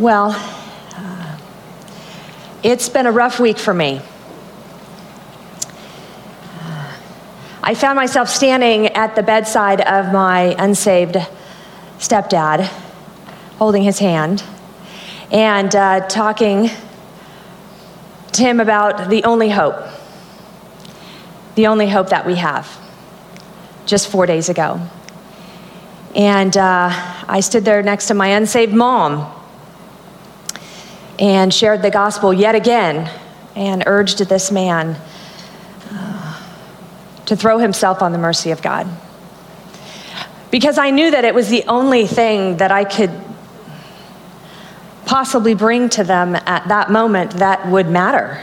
Well, uh, it's been a rough week for me. Uh, I found myself standing at the bedside of my unsaved stepdad, holding his hand, and uh, talking to him about the only hope, the only hope that we have, just four days ago. And uh, I stood there next to my unsaved mom and shared the gospel yet again and urged this man uh, to throw himself on the mercy of God. Because I knew that it was the only thing that I could possibly bring to them at that moment that would matter.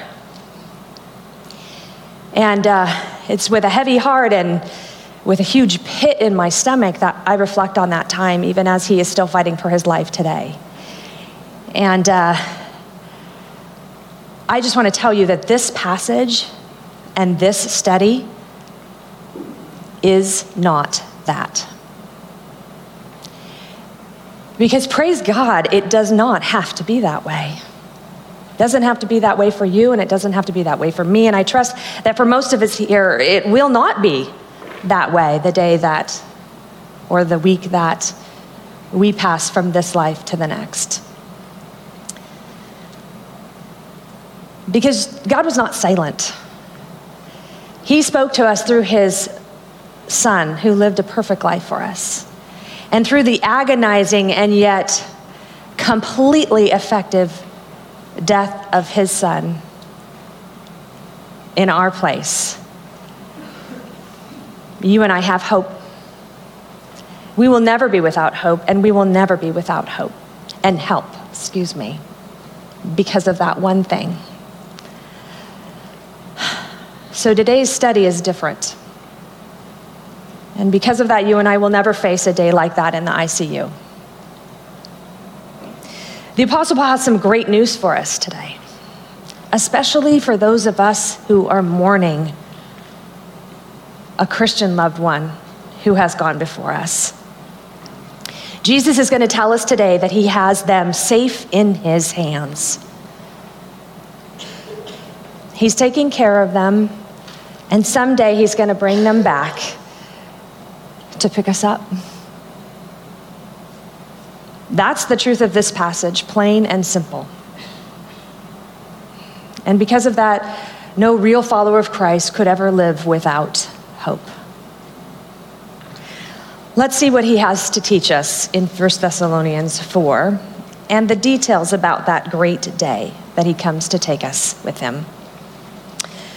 And uh, it's with a heavy heart and with a huge pit in my stomach that I reflect on that time, even as he is still fighting for his life today. And uh, I just want to tell you that this passage and this study is not that. Because praise God, it does not have to be that way. It doesn't have to be that way for you, and it doesn't have to be that way for me. And I trust that for most of us here, it will not be that way the day that, or the week that we pass from this life to the next. Because God was not silent. He spoke to us through his son who lived a perfect life for us. And through the agonizing and yet completely effective death of his son in our place, you and I have hope. We will never be without hope, and we will never be without hope and help, excuse me, because of that one thing. So today's study is different. And because of that, you and I will never face a day like that in the ICU. The Apostle Paul has some great news for us today, especially for those of us who are mourning a Christian loved one who has gone before us. Jesus is going to tell us today that he has them safe in his hands. He's taking care of them, and someday he's going to bring them back to pick us up. That's the truth of this passage, plain and simple. And because of that, no real follower of Christ could ever live without hope. Let's see what he has to teach us in 1 Thessalonians 4 and the details about that great day that he comes to take us with him.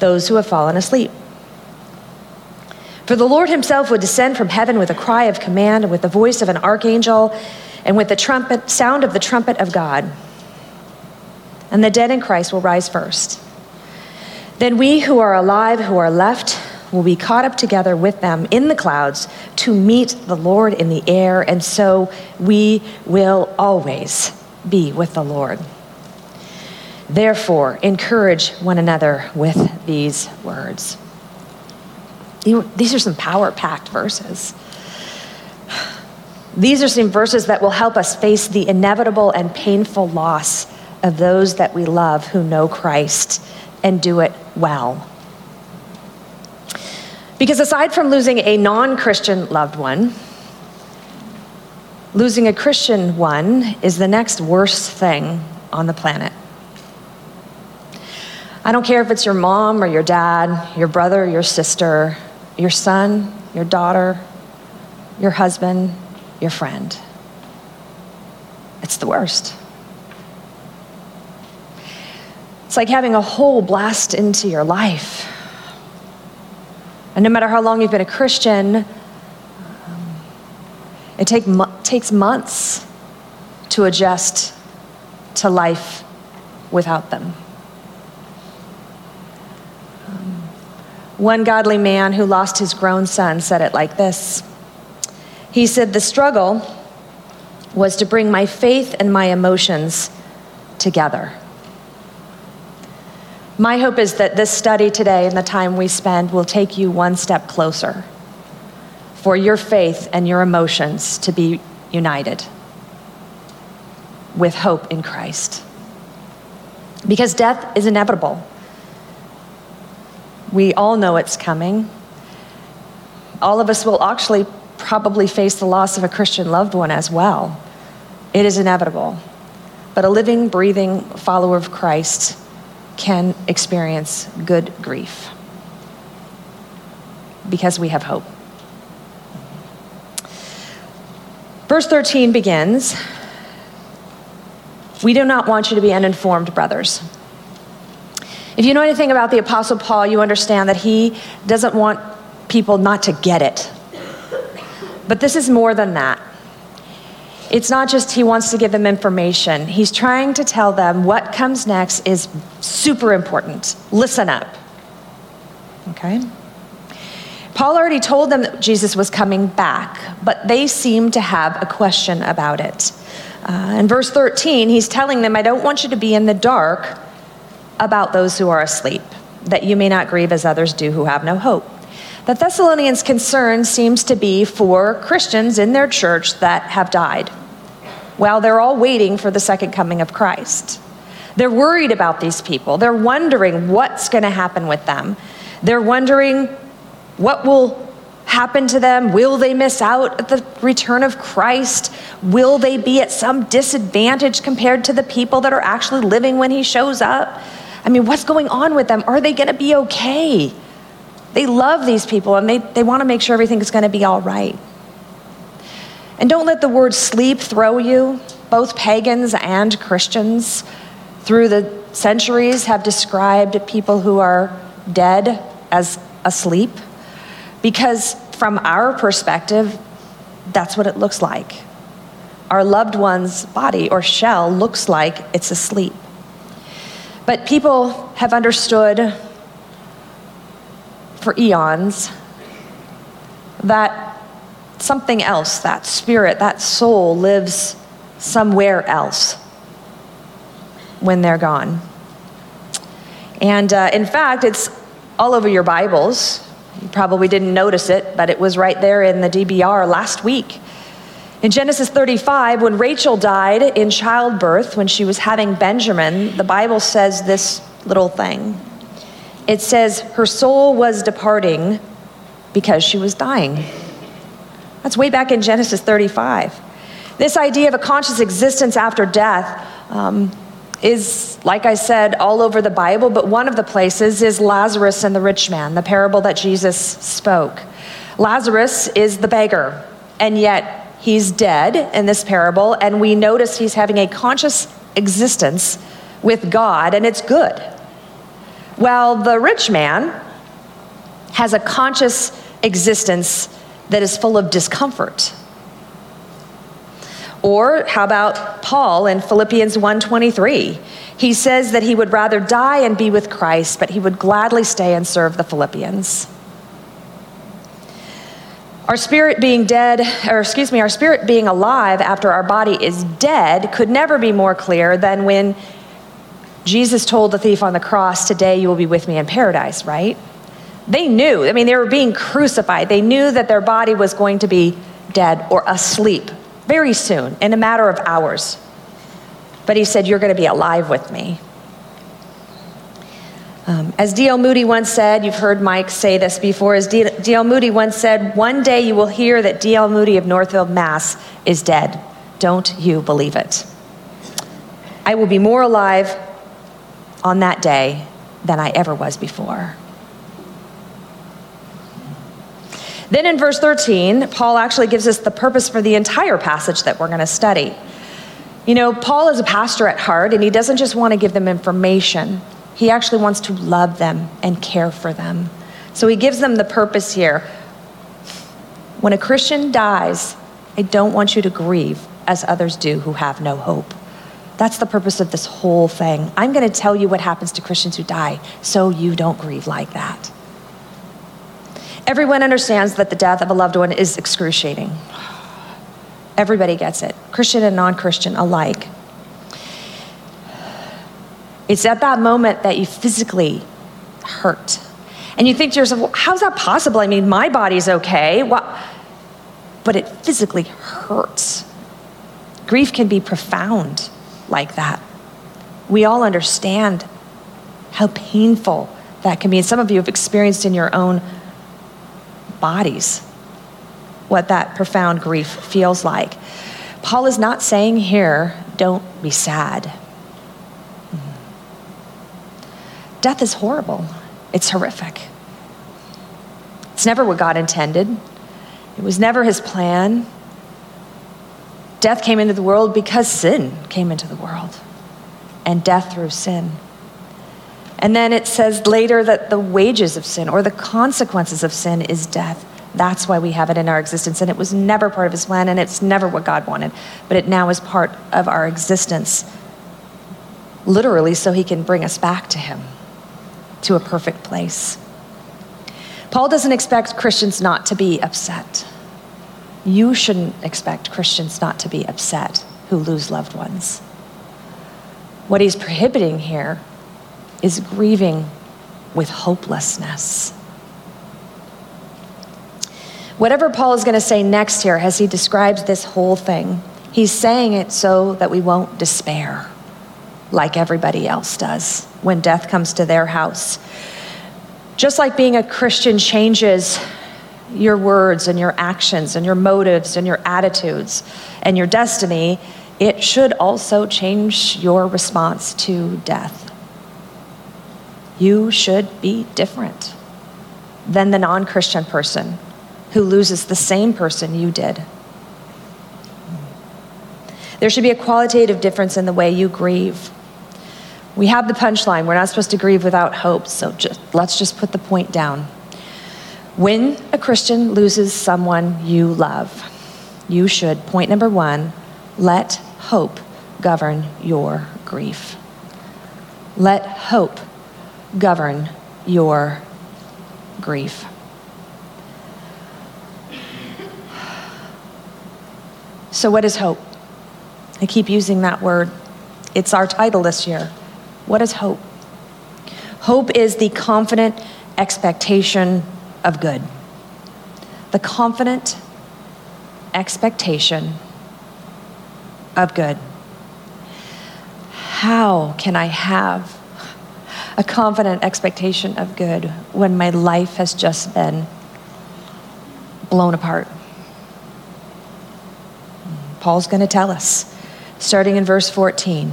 those who have fallen asleep. For the Lord himself would descend from heaven with a cry of command and with the voice of an archangel and with the trumpet sound of the trumpet of God. And the dead in Christ will rise first. Then we who are alive, who are left, will be caught up together with them in the clouds to meet the Lord in the air, and so we will always be with the Lord. Therefore, encourage one another with these words. These are some power packed verses. These are some verses that will help us face the inevitable and painful loss of those that we love who know Christ and do it well. Because aside from losing a non Christian loved one, losing a Christian one is the next worst thing on the planet. I don't care if it's your mom or your dad, your brother, your sister, your son, your daughter, your husband, your friend. It's the worst. It's like having a hole blast into your life. And no matter how long you've been a Christian, um, it take, takes months to adjust to life without them. One godly man who lost his grown son said it like this He said, The struggle was to bring my faith and my emotions together. My hope is that this study today and the time we spend will take you one step closer for your faith and your emotions to be united with hope in Christ. Because death is inevitable. We all know it's coming. All of us will actually probably face the loss of a Christian loved one as well. It is inevitable. But a living, breathing follower of Christ can experience good grief because we have hope. Verse 13 begins We do not want you to be uninformed, brothers. If you know anything about the Apostle Paul, you understand that he doesn't want people not to get it. But this is more than that. It's not just he wants to give them information, he's trying to tell them what comes next is super important. Listen up. Okay? Paul already told them that Jesus was coming back, but they seem to have a question about it. Uh, in verse 13, he's telling them, I don't want you to be in the dark about those who are asleep, that you may not grieve as others do who have no hope. The Thessalonians' concern seems to be for Christians in their church that have died while they're all waiting for the second coming of Christ. They're worried about these people. They're wondering what's going to happen with them. They're wondering what will happen to them. Will they miss out at the return of Christ? Will they be at some disadvantage compared to the people that are actually living when he shows up? I mean, what's going on with them? Are they going to be okay? They love these people and they, they want to make sure everything is going to be all right. And don't let the word sleep throw you. Both pagans and Christians through the centuries have described people who are dead as asleep because, from our perspective, that's what it looks like. Our loved one's body or shell looks like it's asleep. But people have understood for eons that something else, that spirit, that soul lives somewhere else when they're gone. And uh, in fact, it's all over your Bibles. You probably didn't notice it, but it was right there in the DBR last week. In Genesis 35, when Rachel died in childbirth, when she was having Benjamin, the Bible says this little thing it says, Her soul was departing because she was dying. That's way back in Genesis 35. This idea of a conscious existence after death um, is, like I said, all over the Bible, but one of the places is Lazarus and the rich man, the parable that Jesus spoke. Lazarus is the beggar, and yet he's dead in this parable, and we notice he's having a conscious existence with God, and it's good. Well, the rich man has a conscious existence that is full of discomfort. Or how about Paul in Philippians 1:23? He says that he would rather die and be with Christ, but he would gladly stay and serve the Philippians. Our spirit being dead, or excuse me, our spirit being alive after our body is dead could never be more clear than when Jesus told the thief on the cross, Today you will be with me in paradise, right? They knew, I mean, they were being crucified. They knew that their body was going to be dead or asleep very soon, in a matter of hours. But he said, You're going to be alive with me. Um, as D.L. Moody once said, you've heard Mike say this before, as D.L. Moody once said, One day you will hear that D.L. Moody of Northfield, Mass is dead. Don't you believe it? I will be more alive on that day than I ever was before. Then in verse 13, Paul actually gives us the purpose for the entire passage that we're going to study. You know, Paul is a pastor at heart, and he doesn't just want to give them information, he actually wants to love them and care for them. So he gives them the purpose here. When a Christian dies, I don't want you to grieve as others do who have no hope. That's the purpose of this whole thing. I'm going to tell you what happens to Christians who die so you don't grieve like that. Everyone understands that the death of a loved one is excruciating. Everybody gets it, Christian and non Christian alike. It's at that moment that you physically hurt. And you think to yourself, well, how's that possible? I mean, my body's okay. But it physically hurts. Grief can be profound like that. We all understand how painful that can be. And some of you have experienced in your own bodies what that profound grief feels like. Paul is not saying here, don't be sad. Death is horrible, it's horrific. It's never what God intended, it was never his plan. Death came into the world because sin came into the world, and death through sin. And then it says later that the wages of sin or the consequences of sin is death. That's why we have it in our existence. And it was never part of his plan, and it's never what God wanted. But it now is part of our existence, literally, so he can bring us back to him, to a perfect place. Paul doesn't expect Christians not to be upset. You shouldn't expect Christians not to be upset who lose loved ones. What he's prohibiting here is grieving with hopelessness. Whatever Paul is going to say next here as he describes this whole thing, he's saying it so that we won't despair like everybody else does when death comes to their house. Just like being a Christian changes your words and your actions and your motives and your attitudes and your destiny, it should also change your response to death. You should be different than the non Christian person who loses the same person you did. There should be a qualitative difference in the way you grieve. We have the punchline. We're not supposed to grieve without hope, so just, let's just put the point down. When a Christian loses someone you love, you should, point number one, let hope govern your grief. Let hope govern your grief. So, what is hope? I keep using that word. It's our title this year. What is hope? Hope is the confident expectation of good. The confident expectation of good. How can I have a confident expectation of good when my life has just been blown apart? Paul's going to tell us, starting in verse 14.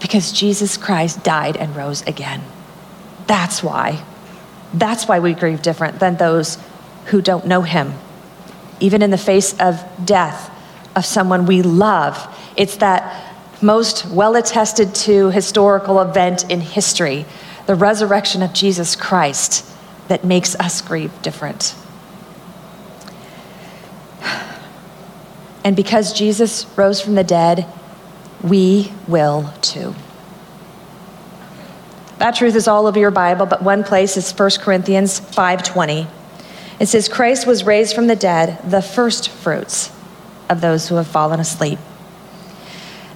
because Jesus Christ died and rose again. That's why. That's why we grieve different than those who don't know him. Even in the face of death of someone we love, it's that most well attested to historical event in history, the resurrection of Jesus Christ, that makes us grieve different. And because Jesus rose from the dead, we will too. That truth is all over your Bible, but one place is 1 Corinthians 5:20. It says Christ was raised from the dead, the first fruits of those who have fallen asleep.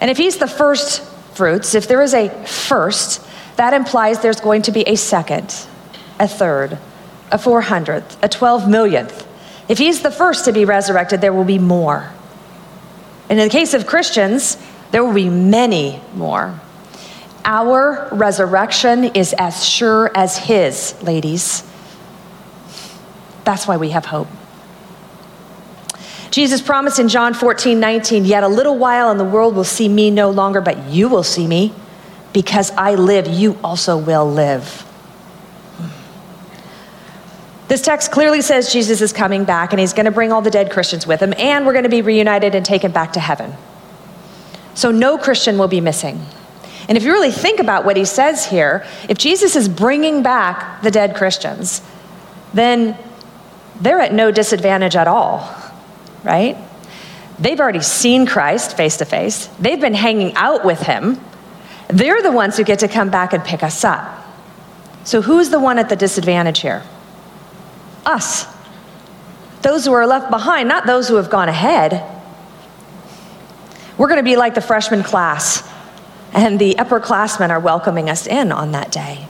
And if he's the first fruits, if there is a first, that implies there's going to be a second, a third, a 400th, a 12 millionth. If he's the first to be resurrected, there will be more. And in the case of Christians, there will be many more. Our resurrection is as sure as His, ladies. That's why we have hope. Jesus promised in John 14, 19, Yet a little while and the world will see me no longer, but you will see me. Because I live, you also will live. This text clearly says Jesus is coming back and he's going to bring all the dead Christians with him, and we're going to be reunited and taken back to heaven. So no Christian will be missing. And if you really think about what he says here, if Jesus is bringing back the dead Christians, then they're at no disadvantage at all, right? They've already seen Christ face to face, they've been hanging out with him. They're the ones who get to come back and pick us up. So, who's the one at the disadvantage here? Us. Those who are left behind, not those who have gone ahead. We're going to be like the freshman class, and the upperclassmen are welcoming us in on that day.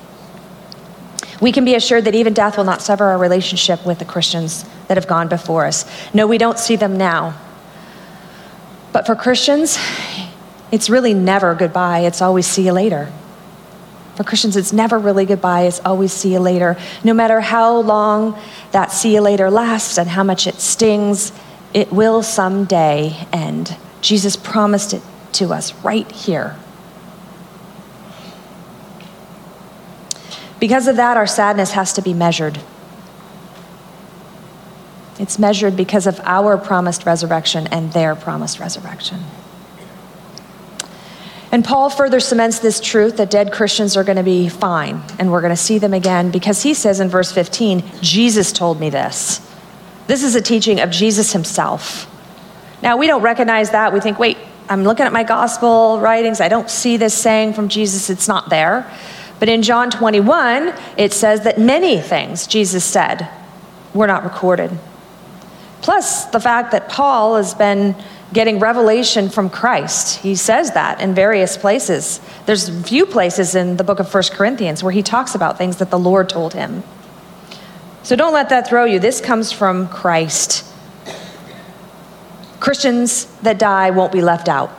We can be assured that even death will not sever our relationship with the Christians that have gone before us. No, we don't see them now. But for Christians, it's really never goodbye, it's always see you later. For Christians, it's never really goodbye, it's always see you later. No matter how long that see you later lasts and how much it stings, it will someday end. Jesus promised it to us right here. Because of that, our sadness has to be measured. It's measured because of our promised resurrection and their promised resurrection. And Paul further cements this truth that dead Christians are going to be fine and we're going to see them again because he says in verse 15, Jesus told me this. This is a teaching of Jesus himself. Now, we don't recognize that. We think, wait, I'm looking at my gospel writings. I don't see this saying from Jesus. It's not there. But in John 21, it says that many things Jesus said were not recorded. Plus, the fact that Paul has been getting revelation from Christ. He says that in various places. There's a few places in the book of First Corinthians where he talks about things that the Lord told him. So don't let that throw you. This comes from Christ. Christians that die won't be left out.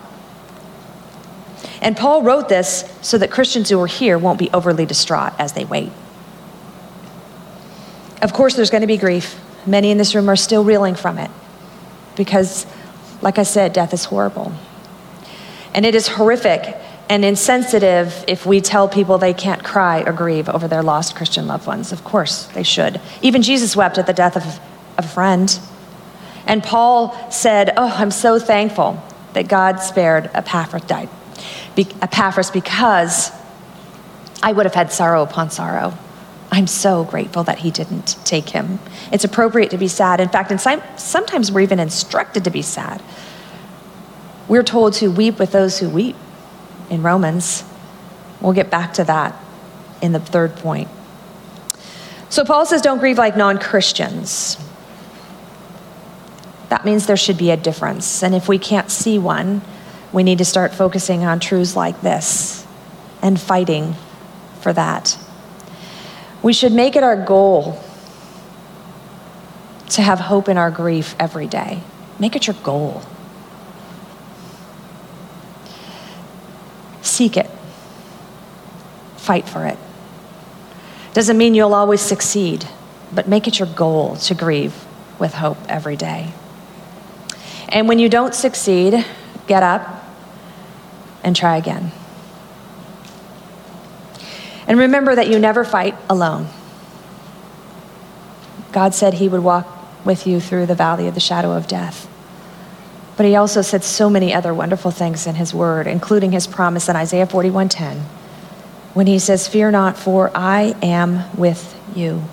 And Paul wrote this so that Christians who are here won't be overly distraught as they wait. Of course, there's going to be grief. Many in this room are still reeling from it because like I said, death is horrible. And it is horrific and insensitive if we tell people they can't cry or grieve over their lost Christian loved ones. Of course, they should. Even Jesus wept at the death of a friend. And Paul said, Oh, I'm so thankful that God spared Epaphras, died. Epaphras because I would have had sorrow upon sorrow. I'm so grateful that he didn't take him. It's appropriate to be sad. In fact, and sometimes we're even instructed to be sad. We're told to weep with those who weep in Romans. We'll get back to that in the third point. So Paul says, don't grieve like non Christians. That means there should be a difference. And if we can't see one, we need to start focusing on truths like this and fighting for that. We should make it our goal to have hope in our grief every day. Make it your goal. Seek it. Fight for it. Doesn't mean you'll always succeed, but make it your goal to grieve with hope every day. And when you don't succeed, get up and try again. And remember that you never fight alone. God said He would walk with you through the valley of the shadow of death. But He also said so many other wonderful things in His word, including His promise in Isaiah 41:10, when He says, "Fear not, for I am with you.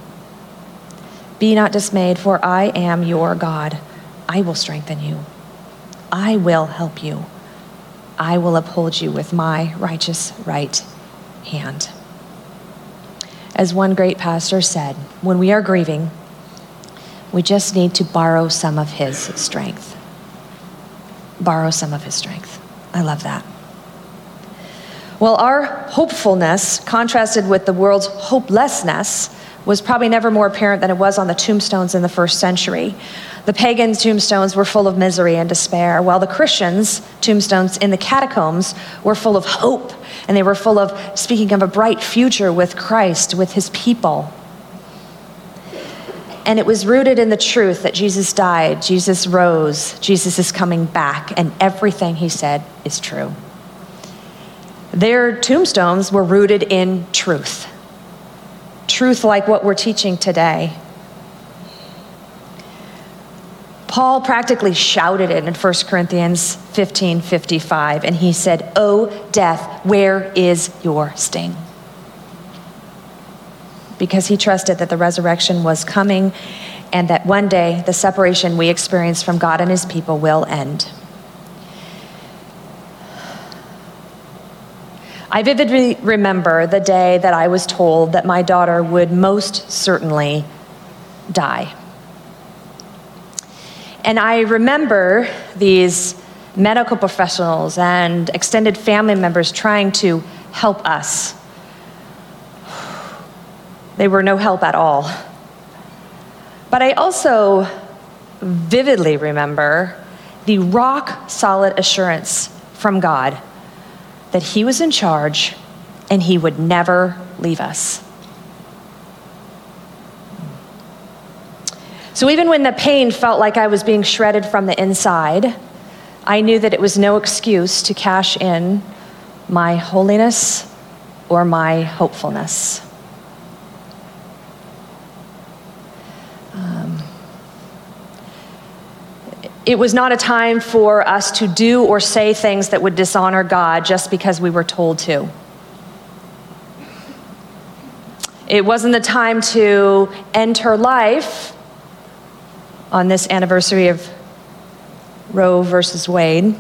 Be not dismayed, for I am your God. I will strengthen you. I will help you. I will uphold you with my righteous right hand." As one great pastor said, when we are grieving, we just need to borrow some of his strength. Borrow some of his strength. I love that. Well, our hopefulness, contrasted with the world's hopelessness, was probably never more apparent than it was on the tombstones in the first century. The pagan tombstones were full of misery and despair, while the Christians' tombstones in the catacombs were full of hope and they were full of speaking of a bright future with Christ, with his people. And it was rooted in the truth that Jesus died, Jesus rose, Jesus is coming back, and everything he said is true. Their tombstones were rooted in truth. Truth like what we're teaching today. Paul practically shouted it in 1 Corinthians 15 55, and he said, O death, where is your sting? Because he trusted that the resurrection was coming and that one day the separation we experience from God and his people will end. I vividly remember the day that I was told that my daughter would most certainly die. And I remember these medical professionals and extended family members trying to help us. They were no help at all. But I also vividly remember the rock solid assurance from God that He was in charge and He would never leave us. So even when the pain felt like I was being shredded from the inside, I knew that it was no excuse to cash in my holiness or my hopefulness. Um, it was not a time for us to do or say things that would dishonor God just because we were told to. It wasn't the time to end her life on this anniversary of Roe versus Wade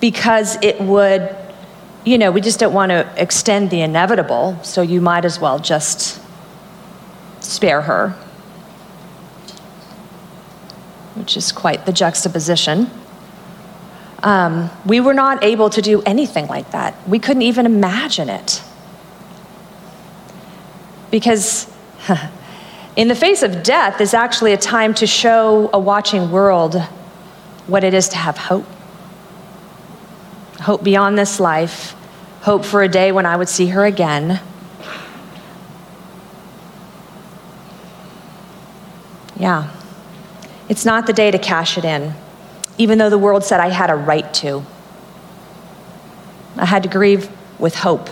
because it would, you know, we just don't want to extend the inevitable, so you might as well just spare her, which is quite the juxtaposition. Um, we were not able to do anything like that. We couldn't even imagine it. Because in the face of death is actually a time to show a watching world what it is to have hope. Hope beyond this life, hope for a day when I would see her again. Yeah. It's not the day to cash it in, even though the world said I had a right to. I had to grieve with hope.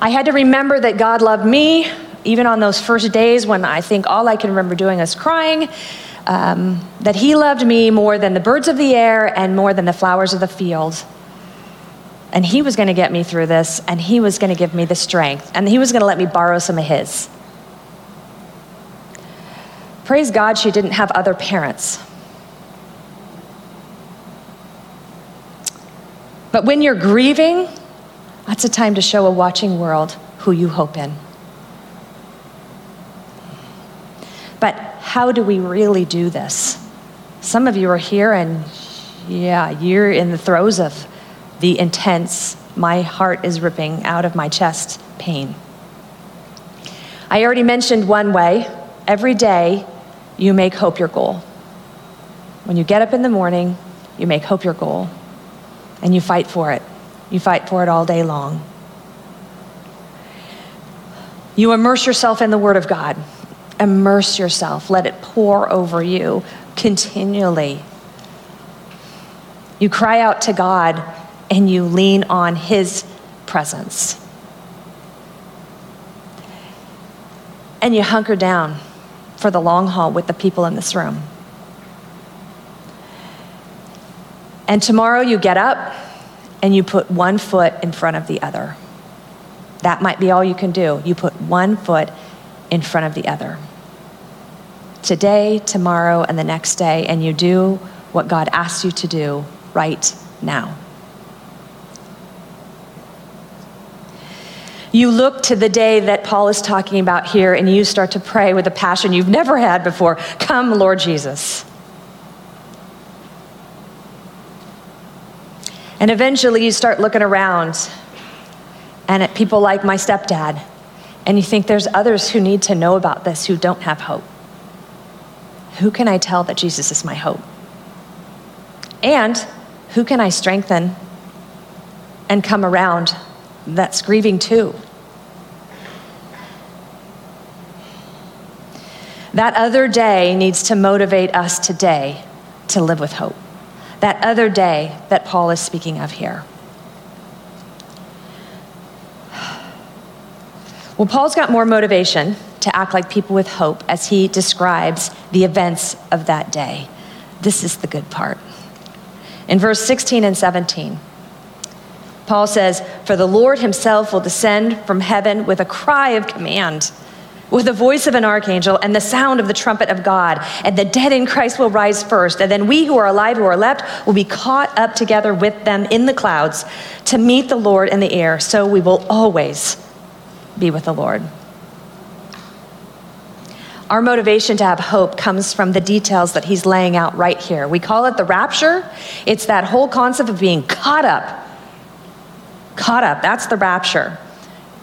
I had to remember that God loved me even on those first days when I think all I can remember doing is crying, um, that He loved me more than the birds of the air and more than the flowers of the field. And He was going to get me through this, and He was going to give me the strength, and He was going to let me borrow some of His. Praise God, she didn't have other parents. But when you're grieving, that's a time to show a watching world who you hope in. But how do we really do this? Some of you are here and, yeah, you're in the throes of the intense, my heart is ripping out of my chest pain. I already mentioned one way. Every day, you make hope your goal. When you get up in the morning, you make hope your goal and you fight for it. You fight for it all day long. You immerse yourself in the Word of God immerse yourself, let it pour over you continually. You cry out to God and you lean on His presence. And you hunker down for the long haul with the people in this room. And tomorrow you get up and you put one foot in front of the other. That might be all you can do. You put one foot in front of the other today, tomorrow, and the next day, and you do what God asks you to do right now. You look to the day that Paul is talking about here and you start to pray with a passion you've never had before Come, Lord Jesus. And eventually you start looking around and at people like my stepdad, and you think there's others who need to know about this who don't have hope. Who can I tell that Jesus is my hope? And who can I strengthen and come around that's grieving too? That other day needs to motivate us today to live with hope. That other day that Paul is speaking of here. Well, Paul's got more motivation to act like people with hope as he describes the events of that day. This is the good part. In verse 16 and 17, Paul says, For the Lord himself will descend from heaven with a cry of command, with the voice of an archangel, and the sound of the trumpet of God. And the dead in Christ will rise first. And then we who are alive, who are left, will be caught up together with them in the clouds to meet the Lord in the air. So we will always be with the Lord. Our motivation to have hope comes from the details that he's laying out right here. We call it the rapture. It's that whole concept of being caught up. Caught up, that's the rapture.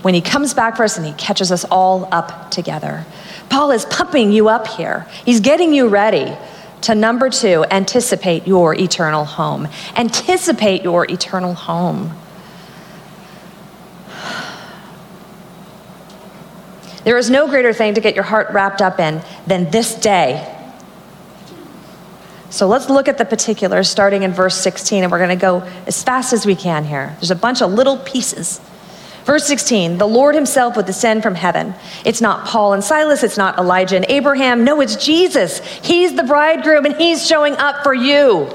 When he comes back for us and he catches us all up together. Paul is pumping you up here. He's getting you ready to number two, anticipate your eternal home. Anticipate your eternal home. There is no greater thing to get your heart wrapped up in than this day. So let's look at the particulars starting in verse 16, and we're going to go as fast as we can here. There's a bunch of little pieces. Verse 16, the Lord himself would descend from heaven. It's not Paul and Silas, it's not Elijah and Abraham. No, it's Jesus. He's the bridegroom, and he's showing up for you.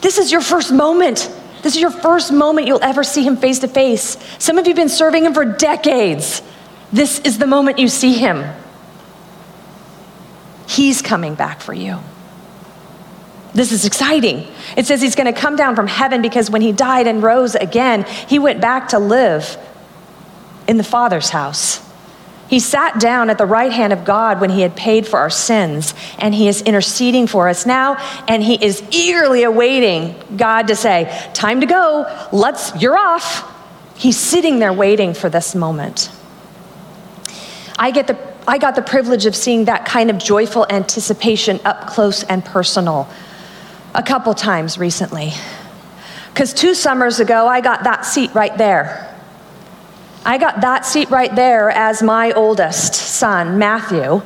This is your first moment. This is your first moment you'll ever see him face to face. Some of you have been serving him for decades. This is the moment you see him. He's coming back for you. This is exciting. It says he's going to come down from heaven because when he died and rose again, he went back to live in the Father's house. He sat down at the right hand of God when he had paid for our sins, and he is interceding for us now, and he is eagerly awaiting God to say, Time to go, let's, you're off. He's sitting there waiting for this moment. I, get the, I got the privilege of seeing that kind of joyful anticipation up close and personal a couple times recently. Because two summers ago, I got that seat right there. I got that seat right there as my oldest son, Matthew,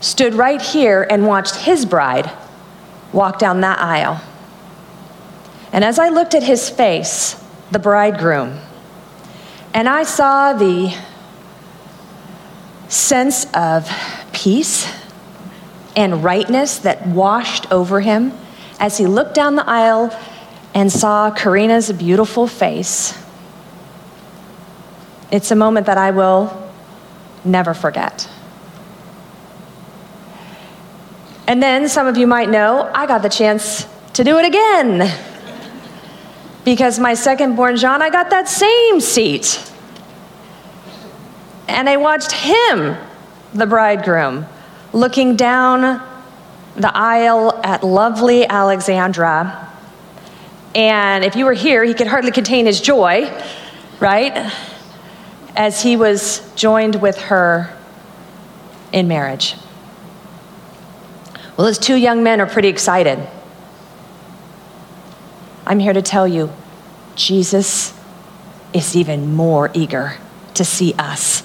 stood right here and watched his bride walk down that aisle. And as I looked at his face, the bridegroom, and I saw the sense of peace and rightness that washed over him as he looked down the aisle and saw Karina's beautiful face. It's a moment that I will never forget. And then some of you might know I got the chance to do it again. Because my second born John, I got that same seat and I watched him, the bridegroom, looking down the aisle at lovely Alexandra. And if you were here, he could hardly contain his joy, right? As he was joined with her in marriage. Well, those two young men are pretty excited. I'm here to tell you, Jesus is even more eager to see us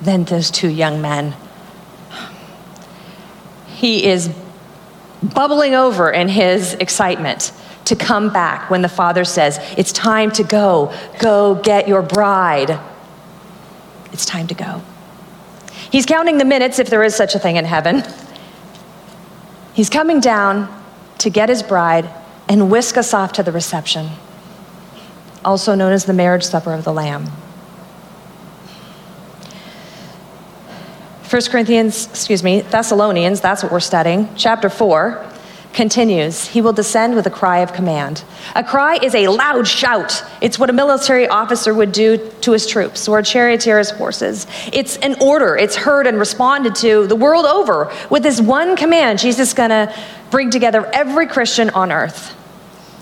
than those two young men. He is bubbling over in his excitement to come back when the father says, It's time to go. Go get your bride. It's time to go. He's counting the minutes, if there is such a thing in heaven. He's coming down to get his bride and whisk us off to the reception, also known as the marriage supper of the Lamb. 1 Corinthians, excuse me, Thessalonians, that's what we're studying, chapter 4 continues, he will descend with a cry of command. A cry is a loud shout. It's what a military officer would do to his troops or a charioteer's horses. It's an order. It's heard and responded to the world over. With this one command, Jesus is going to bring together every Christian on earth,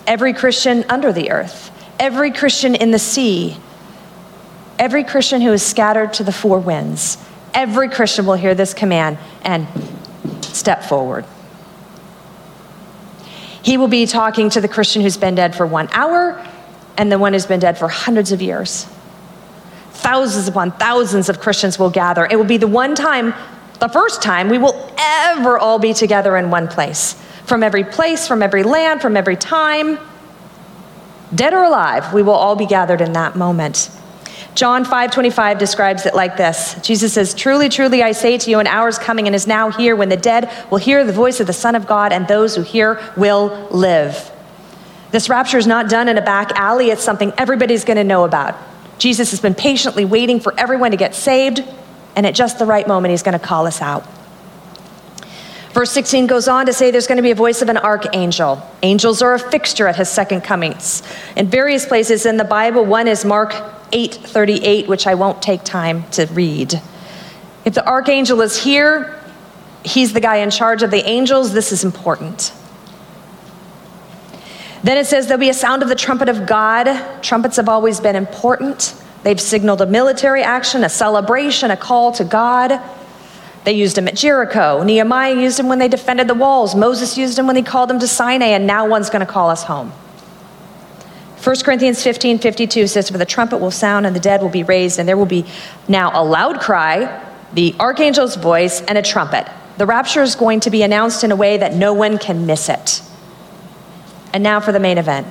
every Christian under the earth, every Christian in the sea, every Christian who is scattered to the four winds. Every Christian will hear this command and step forward. He will be talking to the Christian who's been dead for one hour and the one who's been dead for hundreds of years. Thousands upon thousands of Christians will gather. It will be the one time The first time we will ever all be together in one place. From every place, from every land, from every time. Dead or alive, we will all be gathered in that moment. John 5:25 describes it like this. Jesus says, "Truly, truly I say to you, an hour is coming and is now here when the dead will hear the voice of the Son of God and those who hear will live." This rapture is not done in a back alley, it's something everybody's going to know about. Jesus has been patiently waiting for everyone to get saved, and at just the right moment he's going to call us out. Verse 16 goes on to say there's going to be a voice of an archangel. Angels are a fixture at his second comings. In various places in the Bible, one is Mark 8:38, which I won't take time to read. If the archangel is here, he's the guy in charge of the angels. This is important. Then it says there'll be a sound of the trumpet of God. Trumpets have always been important. They've signaled a military action, a celebration, a call to God. They used them at Jericho. Nehemiah used them when they defended the walls. Moses used them when he called them to Sinai, and now one's going to call us home. 1 Corinthians 15 52 says, For the trumpet will sound, and the dead will be raised, and there will be now a loud cry, the archangel's voice, and a trumpet. The rapture is going to be announced in a way that no one can miss it. And now for the main event.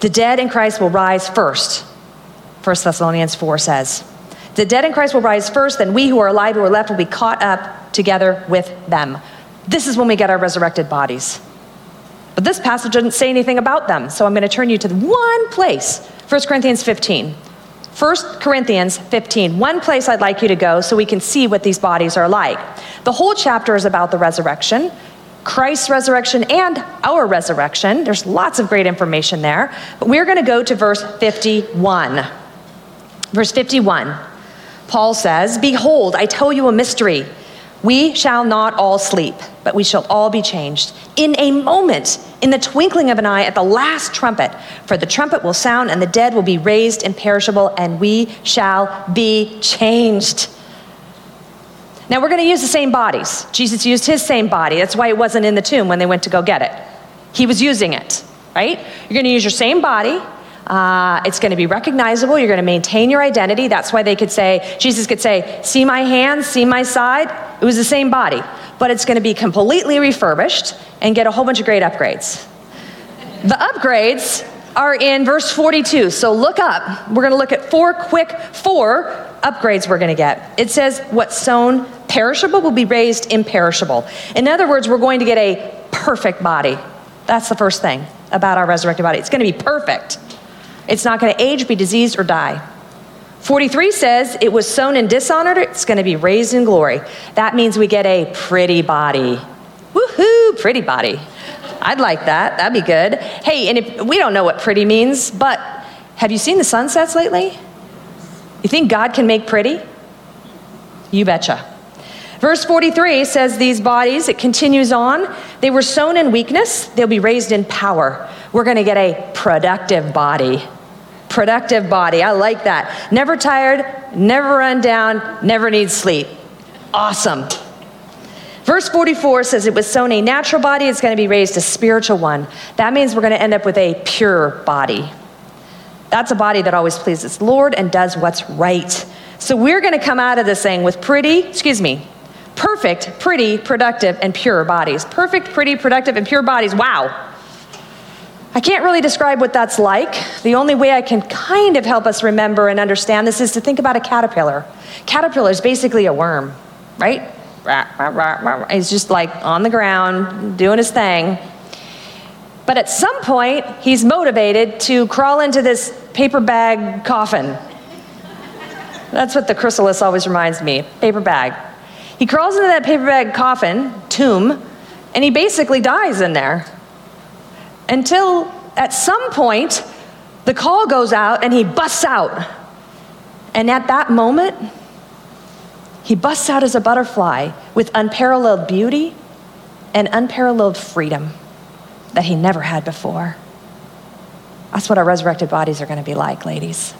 The dead in Christ will rise first, 1 Thessalonians 4 says. The dead in Christ will rise first, then we who are alive, who are left, will be caught up together with them. This is when we get our resurrected bodies. But this passage doesn't say anything about them, so I'm going to turn you to one place 1 Corinthians 15. 1 Corinthians 15, one place I'd like you to go so we can see what these bodies are like. The whole chapter is about the resurrection, Christ's resurrection, and our resurrection. There's lots of great information there, but we're going to go to verse 51. Verse 51. Paul says, Behold, I tell you a mystery. We shall not all sleep, but we shall all be changed. In a moment, in the twinkling of an eye, at the last trumpet, for the trumpet will sound, and the dead will be raised imperishable, and we shall be changed. Now, we're going to use the same bodies. Jesus used his same body. That's why it wasn't in the tomb when they went to go get it. He was using it, right? You're going to use your same body. Uh, it's going to be recognizable. You're going to maintain your identity. That's why they could say, Jesus could say, See my hands, see my side. It was the same body, but it's going to be completely refurbished and get a whole bunch of great upgrades. The upgrades are in verse 42. So look up. We're going to look at four quick, four upgrades we're going to get. It says, What's sown perishable will be raised imperishable. In other words, we're going to get a perfect body. That's the first thing about our resurrected body. It's going to be perfect. It's not going to age, be diseased, or die. 43 says it was sown in dishonor, it's going to be raised in glory. That means we get a pretty body. Woohoo, pretty body. I'd like that. That'd be good. Hey, and if we don't know what pretty means, but have you seen the sunsets lately? You think God can make pretty? You betcha. Verse 43 says these bodies, it continues on, they were sown in weakness, they'll be raised in power. We're going to get a productive body. Productive body. I like that. Never tired, never run down, never needs sleep. Awesome. Verse 44 says it was sown a natural body, it's going to be raised a spiritual one. That means we're going to end up with a pure body. That's a body that always pleases Lord and does what's right. So we're going to come out of this thing with pretty, excuse me, perfect, pretty, productive, and pure bodies. Perfect, pretty, productive, and pure bodies. Wow. I can't really describe what that's like. The only way I can kind of help us remember and understand this is to think about a caterpillar. Caterpillar is basically a worm, right? He's just like on the ground doing his thing. But at some point, he's motivated to crawl into this paper bag coffin. That's what the chrysalis always reminds me paper bag. He crawls into that paper bag coffin, tomb, and he basically dies in there until at some point the call goes out and he busts out. And at that moment, he busts out as a butterfly with unparalleled beauty and unparalleled freedom that he never had before. That's what our resurrected bodies are going to be like, ladies.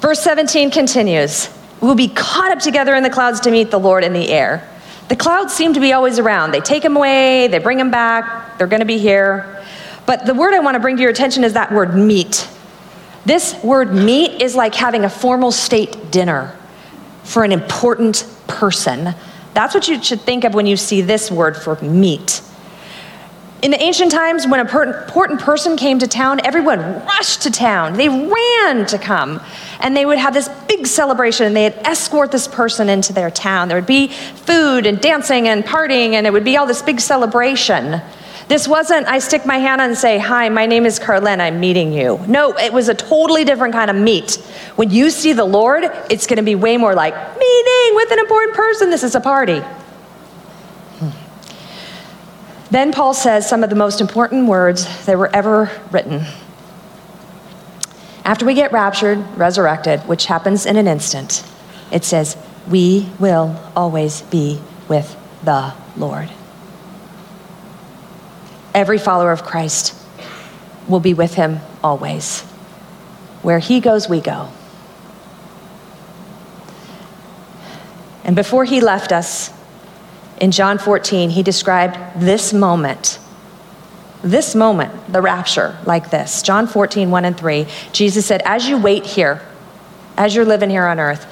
Verse 17 continues We'll be caught up together in the clouds to meet the Lord in the air. The clouds seem to be always around. They take him away, they bring him back, they're going to be here. But the word I want to bring to your attention is that word meet. This word meet is like having a formal state dinner for an important person. That's what you should think of when you see this word for meet. In the ancient times, when an important person came to town, everyone rushed to town. They ran to come. And they would have this big celebration and they'd escort this person into their town. There would be food and dancing and partying, and it would be all this big celebration. This wasn't, I stick my hand on and say, Hi, my name is Carlin, I'm meeting you. No, it was a totally different kind of meet. When you see the Lord, it's going to be way more like, Meeting with an important person. This is a party. Then Paul says some of the most important words that were ever written. After we get raptured, resurrected, which happens in an instant, it says, We will always be with the Lord. Every follower of Christ will be with him always. Where he goes, we go. And before he left us, in John 14, he described this moment, this moment, the rapture, like this. John 14, 1 and 3, Jesus said, As you wait here, as you're living here on earth,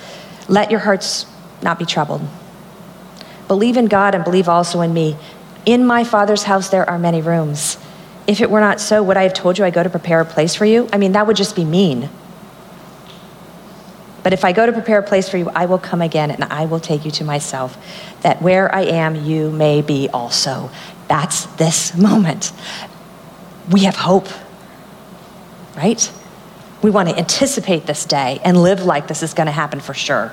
let your hearts not be troubled. Believe in God and believe also in me. In my Father's house, there are many rooms. If it were not so, would I have told you I go to prepare a place for you? I mean, that would just be mean. But if I go to prepare a place for you, I will come again and I will take you to myself, that where I am, you may be also. That's this moment. We have hope, right? We want to anticipate this day and live like this is going to happen for sure.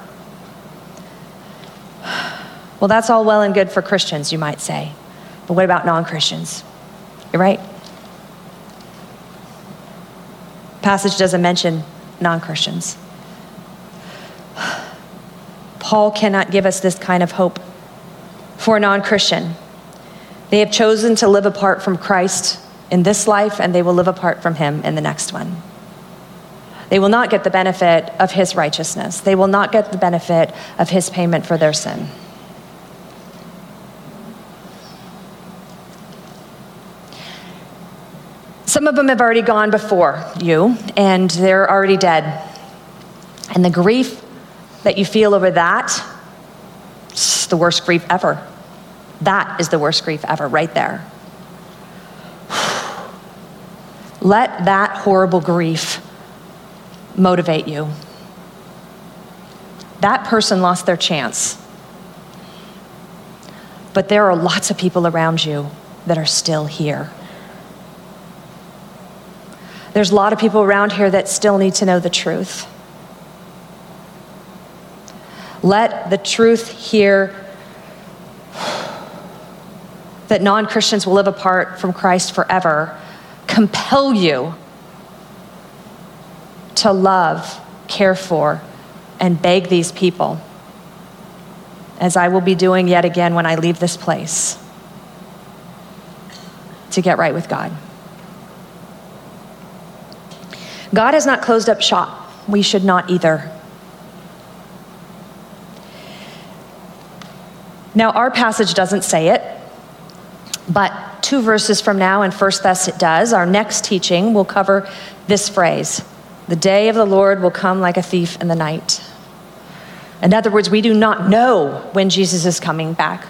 Well, that's all well and good for Christians, you might say. But what about non Christians? You're right. Passage doesn't mention non Christians. Paul cannot give us this kind of hope for a non Christian. They have chosen to live apart from Christ in this life, and they will live apart from him in the next one. They will not get the benefit of his righteousness, they will not get the benefit of his payment for their sin. Some of them have already gone before you, and they're already dead. And the grief that you feel over that, it's the worst grief ever. That is the worst grief ever, right there. Let that horrible grief motivate you. That person lost their chance. But there are lots of people around you that are still here. There's a lot of people around here that still need to know the truth. Let the truth here that non Christians will live apart from Christ forever compel you to love, care for, and beg these people, as I will be doing yet again when I leave this place, to get right with God. God has not closed up shop. We should not either. Now, our passage doesn't say it, but two verses from now in First Thess it does. Our next teaching will cover this phrase The day of the Lord will come like a thief in the night. In other words, we do not know when Jesus is coming back.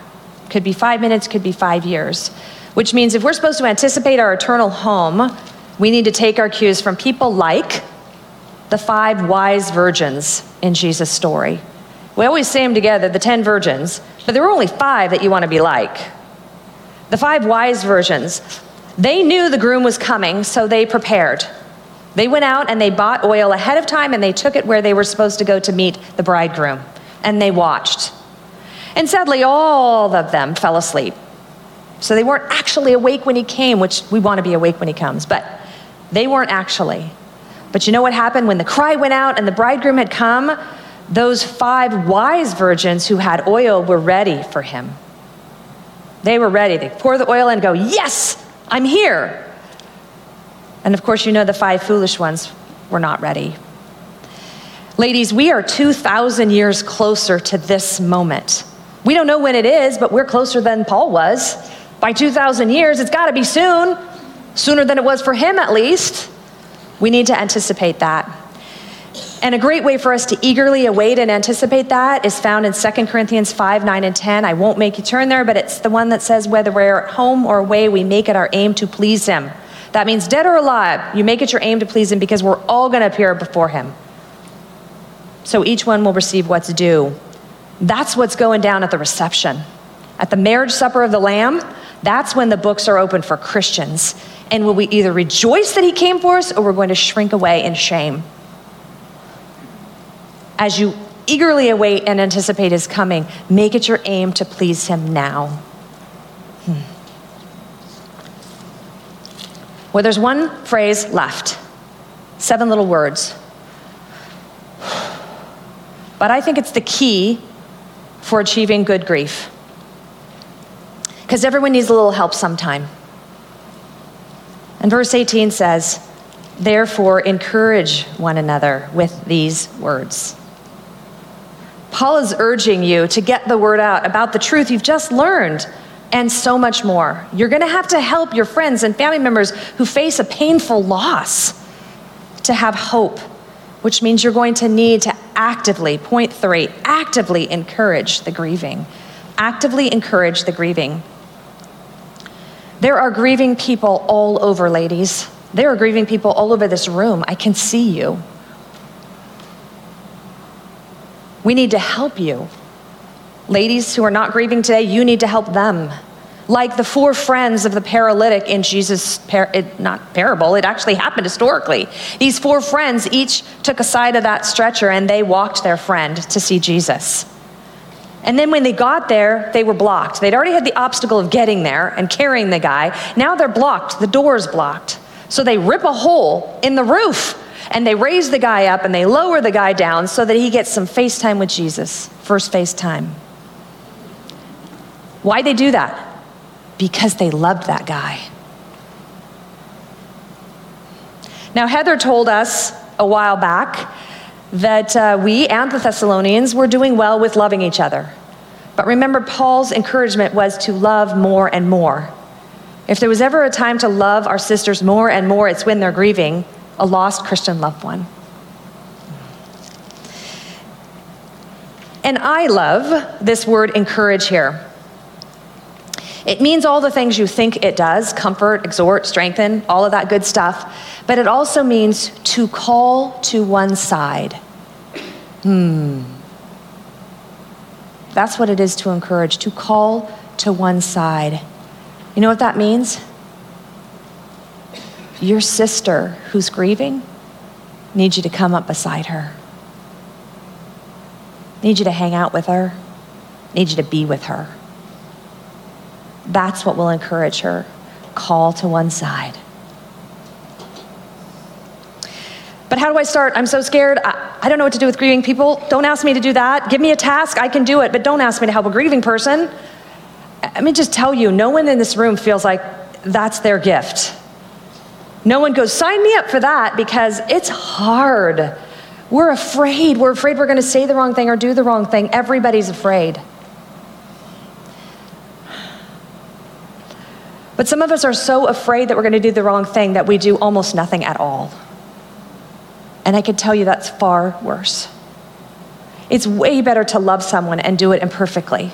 Could be five minutes, could be five years. Which means if we're supposed to anticipate our eternal home, we need to take our cues from people like the five wise virgins in Jesus' story. We always say them together, the 10 virgins, but there were only five that you want to be like. The five wise virgins, they knew the groom was coming, so they prepared. They went out and they bought oil ahead of time and they took it where they were supposed to go to meet the bridegroom. And they watched. And sadly, all of them fell asleep. So they weren't actually awake when he came, which we want to be awake when he comes, but they weren't actually. But you know what happened when the cry went out and the bridegroom had come? Those five wise virgins who had oil were ready for him. They were ready. They pour the oil and go, Yes, I'm here. And of course, you know the five foolish ones were not ready. Ladies, we are 2,000 years closer to this moment. We don't know when it is, but we're closer than Paul was. By 2,000 years, it's got to be soon, sooner than it was for him at least. We need to anticipate that. And a great way for us to eagerly await and anticipate that is found in 2 Corinthians 5, 9, and 10. I won't make you turn there, but it's the one that says, whether we're at home or away, we make it our aim to please him. That means dead or alive, you make it your aim to please him because we're all going to appear before him. So each one will receive what's due. That's what's going down at the reception. At the marriage supper of the Lamb, that's when the books are open for Christians. And will we either rejoice that he came for us or we're going to shrink away in shame? As you eagerly await and anticipate his coming, make it your aim to please him now. Hmm. Well, there's one phrase left seven little words. But I think it's the key for achieving good grief. Because everyone needs a little help sometime. And verse 18 says, Therefore, encourage one another with these words. Paul is urging you to get the word out about the truth you've just learned and so much more. You're going to have to help your friends and family members who face a painful loss to have hope, which means you're going to need to actively, point three, actively encourage the grieving. Actively encourage the grieving. There are grieving people all over, ladies. There are grieving people all over this room. I can see you. We need to help you. Ladies who are not grieving today, you need to help them. Like the four friends of the paralytic in Jesus' par- it, not parable, it actually happened historically. These four friends each took a side of that stretcher and they walked their friend to see Jesus. And then when they got there, they were blocked. They'd already had the obstacle of getting there and carrying the guy. Now they're blocked. The door's blocked. So they rip a hole in the roof and they raise the guy up and they lower the guy down so that he gets some FaceTime with Jesus. First FaceTime. Why they do that? Because they loved that guy. Now, Heather told us a while back that uh, we and the Thessalonians were doing well with loving each other. But remember, Paul's encouragement was to love more and more. If there was ever a time to love our sisters more and more, it's when they're grieving a lost Christian loved one. And I love this word encourage here. It means all the things you think it does comfort, exhort, strengthen, all of that good stuff. But it also means to call to one side. Hmm. That's what it is to encourage, to call to one side. You know what that means? Your sister who's grieving needs you to come up beside her. Need you to hang out with her. Need you to be with her. That's what will encourage her. Call to one side. But how do I start? I'm so scared. I, I, don't know what to do with grieving people. Don't ask me to do that. Give me a task. I can do it, but don't ask me to help a grieving person. Let me just tell you no one in this room feels like that's their gift. No one goes, sign me up for that because it's hard. We're afraid. We're afraid we're going to say the wrong thing or do the wrong thing. Everybody's afraid. But some of us are so afraid that we're going to do the wrong thing that we do almost nothing at all. And I can tell you that's far worse. It's way better to love someone and do it imperfectly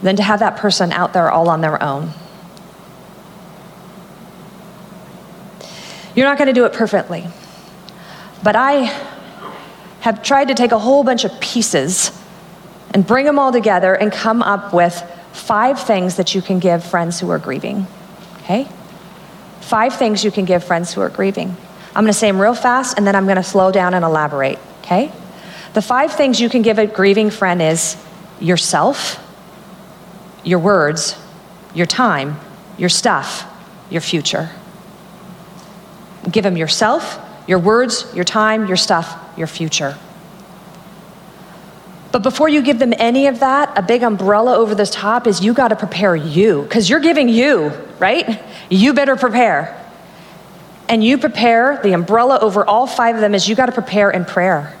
than to have that person out there all on their own. You're not going to do it perfectly. But I have tried to take a whole bunch of pieces and bring them all together and come up with five things that you can give friends who are grieving. Okay? Five things you can give friends who are grieving. I'm going to say them real fast and then I'm going to slow down and elaborate. Okay? The five things you can give a grieving friend is yourself, your words, your time, your stuff, your future. Give them yourself, your words, your time, your stuff, your future. But before you give them any of that, a big umbrella over the top is you got to prepare you, because you're giving you, right? You better prepare. And you prepare, the umbrella over all five of them is you got to prepare in prayer.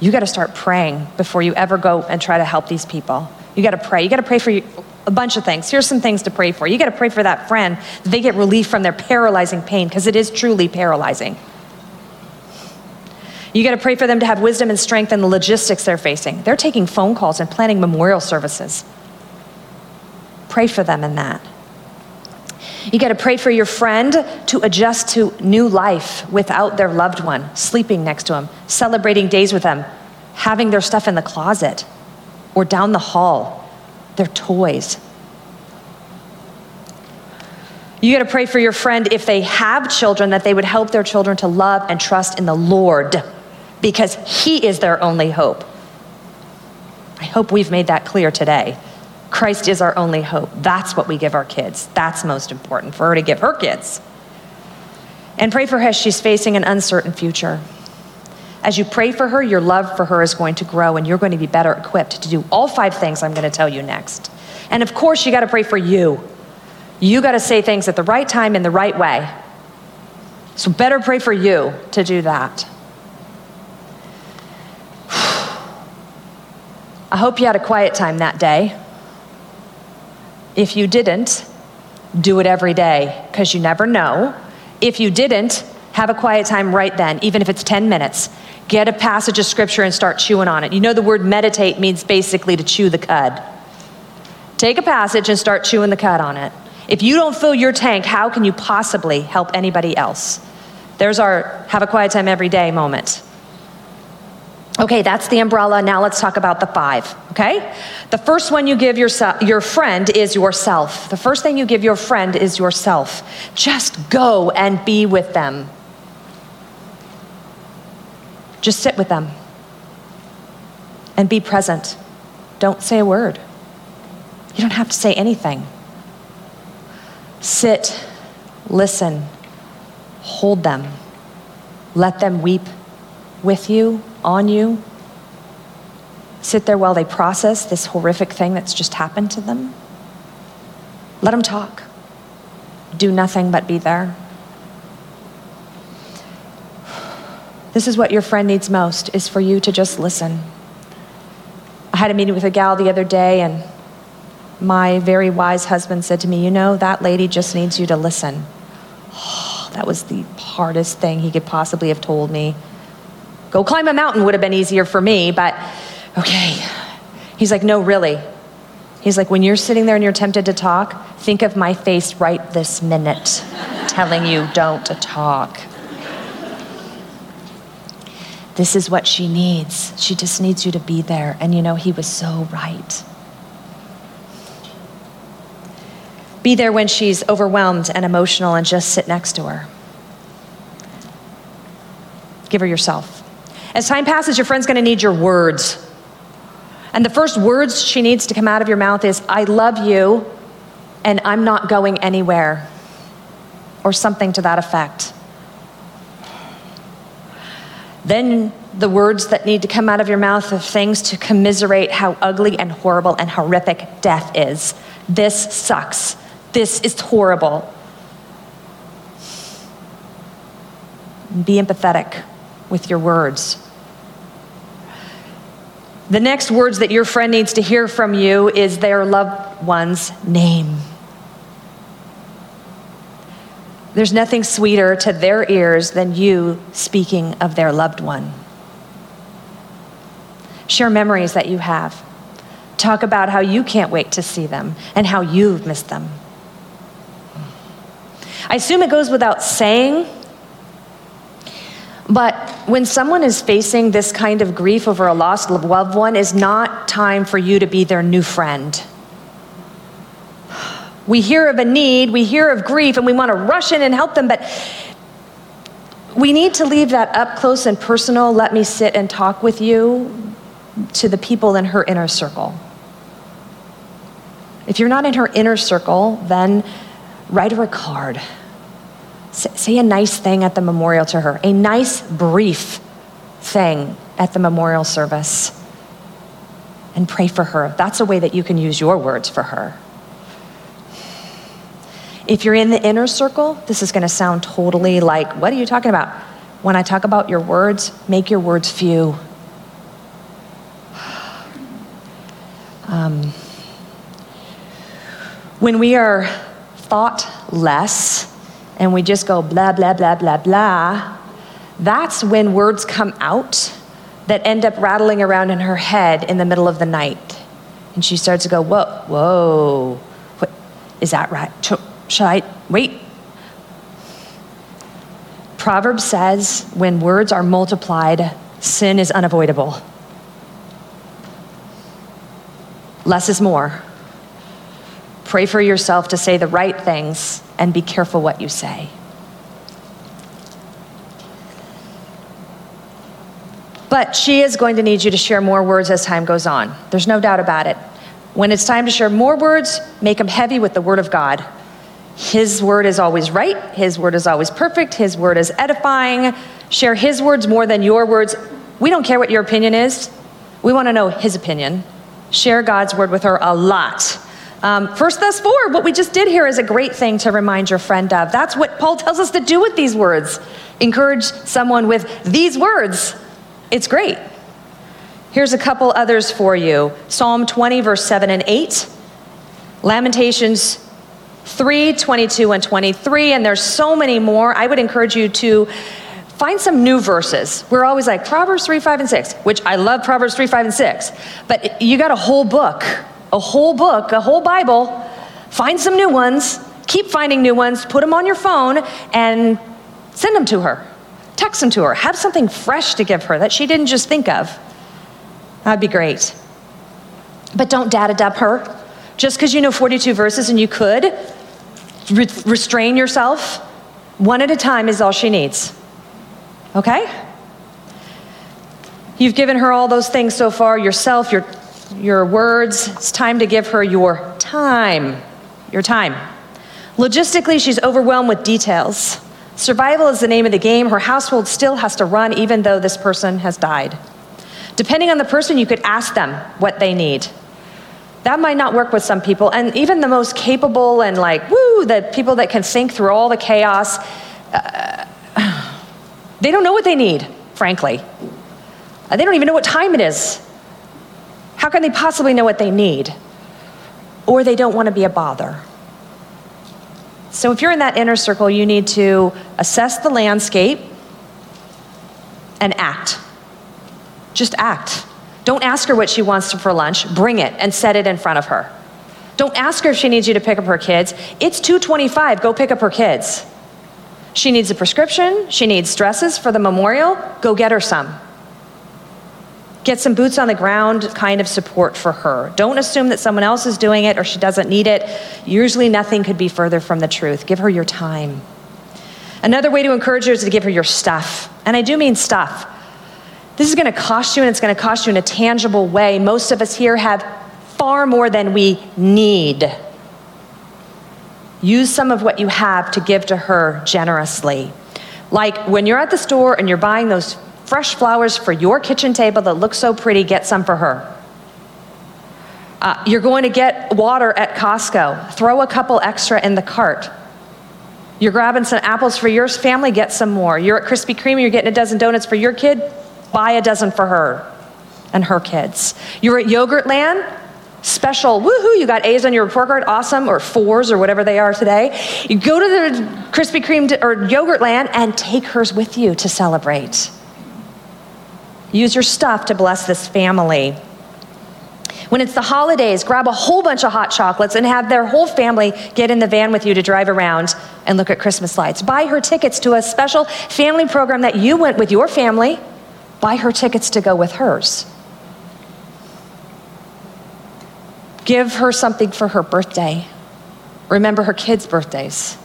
You got to start praying before you ever go and try to help these people. You got to pray. You got to pray for you, a bunch of things. Here's some things to pray for. You got to pray for that friend that they get relief from their paralyzing pain because it is truly paralyzing. You got to pray for them to have wisdom and strength in the logistics they're facing. They're taking phone calls and planning memorial services. Pray for them in that. You got to pray for your friend to adjust to new life without their loved one, sleeping next to them, celebrating days with them, having their stuff in the closet or down the hall, their toys. You got to pray for your friend if they have children that they would help their children to love and trust in the Lord because He is their only hope. I hope we've made that clear today. Christ is our only hope. That's what we give our kids. That's most important for her to give her kids. And pray for her as she's facing an uncertain future. As you pray for her, your love for her is going to grow and you're going to be better equipped to do all five things I'm going to tell you next. And of course, you got to pray for you. You got to say things at the right time in the right way. So, better pray for you to do that. I hope you had a quiet time that day. If you didn't, do it every day because you never know. If you didn't, have a quiet time right then, even if it's 10 minutes. Get a passage of scripture and start chewing on it. You know, the word meditate means basically to chew the cud. Take a passage and start chewing the cud on it. If you don't fill your tank, how can you possibly help anybody else? There's our have a quiet time every day moment. Okay, that's the umbrella. Now let's talk about the five, okay? The first one you give yourself, your friend is yourself. The first thing you give your friend is yourself. Just go and be with them. Just sit with them and be present. Don't say a word. You don't have to say anything. Sit, listen, hold them, let them weep with you, on you. Sit there while they process this horrific thing that's just happened to them. Let them talk. Do nothing but be there. This is what your friend needs most is for you to just listen. I had a meeting with a gal the other day and my very wise husband said to me, You know, that lady just needs you to listen. Oh, that was the hardest thing he could possibly have told me. Go climb a mountain would have been easier for me, but okay. He's like, No, really. He's like, When you're sitting there and you're tempted to talk, think of my face right this minute telling you don't talk. This is what she needs. She just needs you to be there. And you know, he was so right. Be there when she's overwhelmed and emotional and just sit next to her. Give her yourself. As time passes, your friend's gonna need your words. And the first words she needs to come out of your mouth is, I love you and I'm not going anywhere, or something to that effect. Then the words that need to come out of your mouth are things to commiserate how ugly and horrible and horrific death is. This sucks. This is horrible. Be empathetic with your words. The next words that your friend needs to hear from you is their loved one's name. There's nothing sweeter to their ears than you speaking of their loved one. Share memories that you have. Talk about how you can't wait to see them and how you've missed them. I assume it goes without saying, but when someone is facing this kind of grief over a lost loved one, is not time for you to be their new friend. We hear of a need, we hear of grief, and we want to rush in and help them, but we need to leave that up close and personal. Let me sit and talk with you to the people in her inner circle. If you're not in her inner circle, then write her a card. Say a nice thing at the memorial to her, a nice, brief thing at the memorial service. And pray for her. That's a way that you can use your words for her. If you're in the inner circle, this is going to sound totally like, what are you talking about? When I talk about your words, make your words few. Um, when we are thought less and we just go blah, blah, blah, blah, blah, that's when words come out that end up rattling around in her head in the middle of the night. And she starts to go, Whoa, whoa, what, is that right? Should I, wait. Proverbs says when words are multiplied, sin is unavoidable. Less is more. Pray for yourself to say the right things and be careful what you say. But she is going to need you to share more words as time goes on. There's no doubt about it. When it's time to share more words, make them heavy with the Word of God. His Word is always right, His Word is always perfect, His Word is edifying. Share His words more than your words. We don't care what your opinion is, we want to know His opinion. Share God's Word with her a lot. Um, First Thess 4, what we just did here is a great thing to remind your friend of. That's what Paul tells us to do with these words. Encourage someone with these words. It's great. Here's a couple others for you Psalm 20, verse 7 and 8, Lamentations 3, 22 and 23, and there's so many more. I would encourage you to find some new verses. We're always like Proverbs 3, 5, and 6, which I love Proverbs 3, 5, and 6, but you got a whole book, a whole book, a whole Bible. Find some new ones, keep finding new ones, put them on your phone, and send them to her. Text them to her. Have something fresh to give her that she didn't just think of. That'd be great. But don't data dub her. Just because you know 42 verses and you could, re- restrain yourself. One at a time is all she needs. Okay? You've given her all those things so far yourself, your, your words. It's time to give her your time. Your time. Logistically, she's overwhelmed with details. Survival is the name of the game. Her household still has to run even though this person has died. Depending on the person, you could ask them what they need. That might not work with some people. And even the most capable and like, woo, the people that can think through all the chaos, uh, they don't know what they need, frankly. Uh, they don't even know what time it is. How can they possibly know what they need? Or they don't want to be a bother. So, if you're in that inner circle, you need to assess the landscape and act. Just act. Don't ask her what she wants for lunch. Bring it and set it in front of her. Don't ask her if she needs you to pick up her kids. It's 225. Go pick up her kids. She needs a prescription. She needs dresses for the memorial. Go get her some. Get some boots on the ground kind of support for her. Don't assume that someone else is doing it or she doesn't need it. Usually, nothing could be further from the truth. Give her your time. Another way to encourage her is to give her your stuff. And I do mean stuff. This is going to cost you, and it's going to cost you in a tangible way. Most of us here have far more than we need. Use some of what you have to give to her generously. Like when you're at the store and you're buying those fresh flowers for your kitchen table that look so pretty, get some for her. Uh, you're going to get water at Costco, throw a couple extra in the cart. You're grabbing some apples for your family, get some more. You're at Krispy Kreme, you're getting a dozen donuts for your kid, buy a dozen for her and her kids. You're at Yogurtland, special, woohoo, you got A's on your report card, awesome, or fours or whatever they are today. You go to the Krispy Kreme or Yogurtland and take hers with you to celebrate. Use your stuff to bless this family. When it's the holidays, grab a whole bunch of hot chocolates and have their whole family get in the van with you to drive around and look at Christmas lights. Buy her tickets to a special family program that you went with your family. Buy her tickets to go with hers. Give her something for her birthday. Remember her kids' birthdays.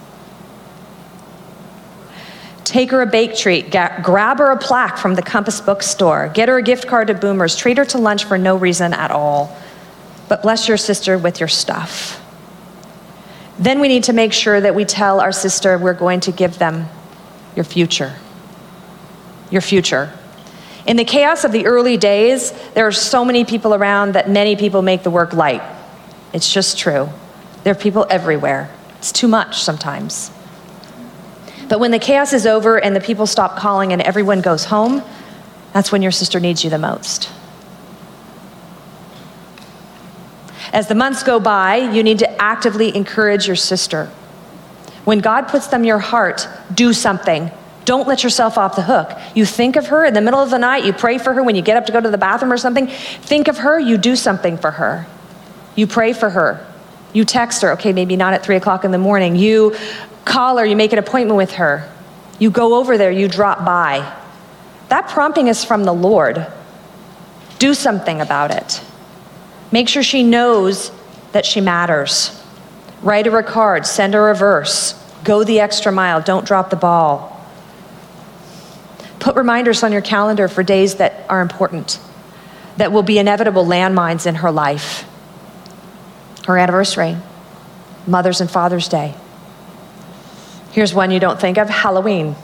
Take her a bake treat. grab her a plaque from the Compass bookstore. Get her a gift card to Boomers. Treat her to lunch for no reason at all. But bless your sister with your stuff. Then we need to make sure that we tell our sister we're going to give them your future. Your future. In the chaos of the early days, there are so many people around that many people make the work light. It's just true. There are people everywhere. It's too much sometimes. But when the chaos is over and the people stop calling and everyone goes home, that's when your sister needs you the most. As the months go by, you need to actively encourage your sister. When God puts them in your heart, do something. Don't let yourself off the hook. You think of her in the middle of the night, you pray for her when you get up to go to the bathroom or something. Think of her, you do something for her. You pray for her. You text her, okay, maybe not at three o'clock in the morning. You call her, you make an appointment with her. You go over there, you drop by. That prompting is from the Lord. Do something about it. Make sure she knows that she matters. Write her a card, send her a verse. Go the extra mile, don't drop the ball. Put reminders on your calendar for days that are important, that will be inevitable landmines in her life. Her anniversary, Mother's and Father's Day. Here's one you don't think of Halloween.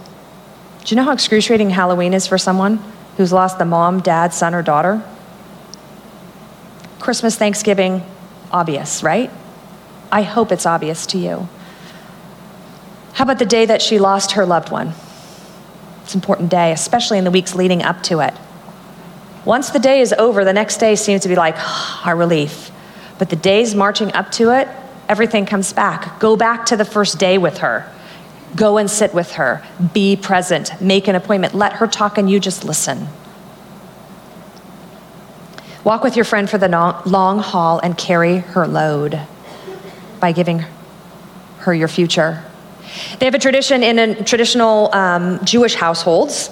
Do you know how excruciating Halloween is for someone who's lost the mom, dad, son, or daughter? Christmas, Thanksgiving, obvious, right? I hope it's obvious to you. How about the day that she lost her loved one? It's an important day, especially in the weeks leading up to it. Once the day is over, the next day seems to be like ah, our relief. But the days marching up to it, everything comes back. Go back to the first day with her. Go and sit with her. Be present. Make an appointment. Let her talk and you just listen. Walk with your friend for the long haul and carry her load by giving her your future. They have a tradition in a traditional um, Jewish households.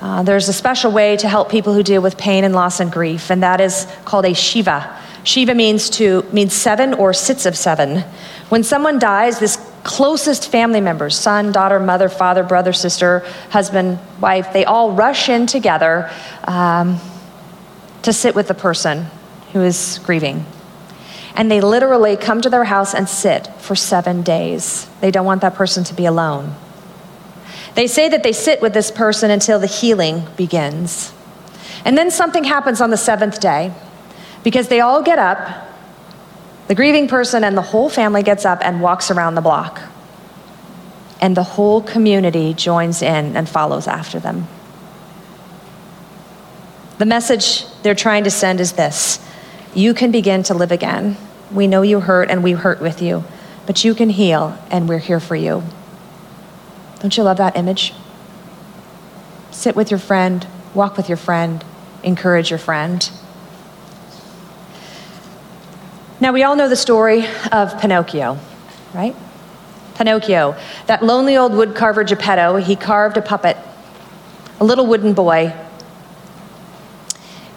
Uh, there's a special way to help people who deal with pain and loss and grief, and that is called a shiva. Shiva means to means seven or sits of seven. When someone dies, this closest family members, son, daughter, mother, father, brother, sister, husband, wife, they all rush in together um, to sit with the person who is grieving. And they literally come to their house and sit for seven days. They don't want that person to be alone. They say that they sit with this person until the healing begins. And then something happens on the seventh day because they all get up the grieving person and the whole family gets up and walks around the block. And the whole community joins in and follows after them. The message they're trying to send is this You can begin to live again. We know you hurt and we hurt with you, but you can heal and we're here for you. Don't you love that image? Sit with your friend, walk with your friend, encourage your friend. Now, we all know the story of Pinocchio, right? Pinocchio, that lonely old woodcarver Geppetto, he carved a puppet, a little wooden boy.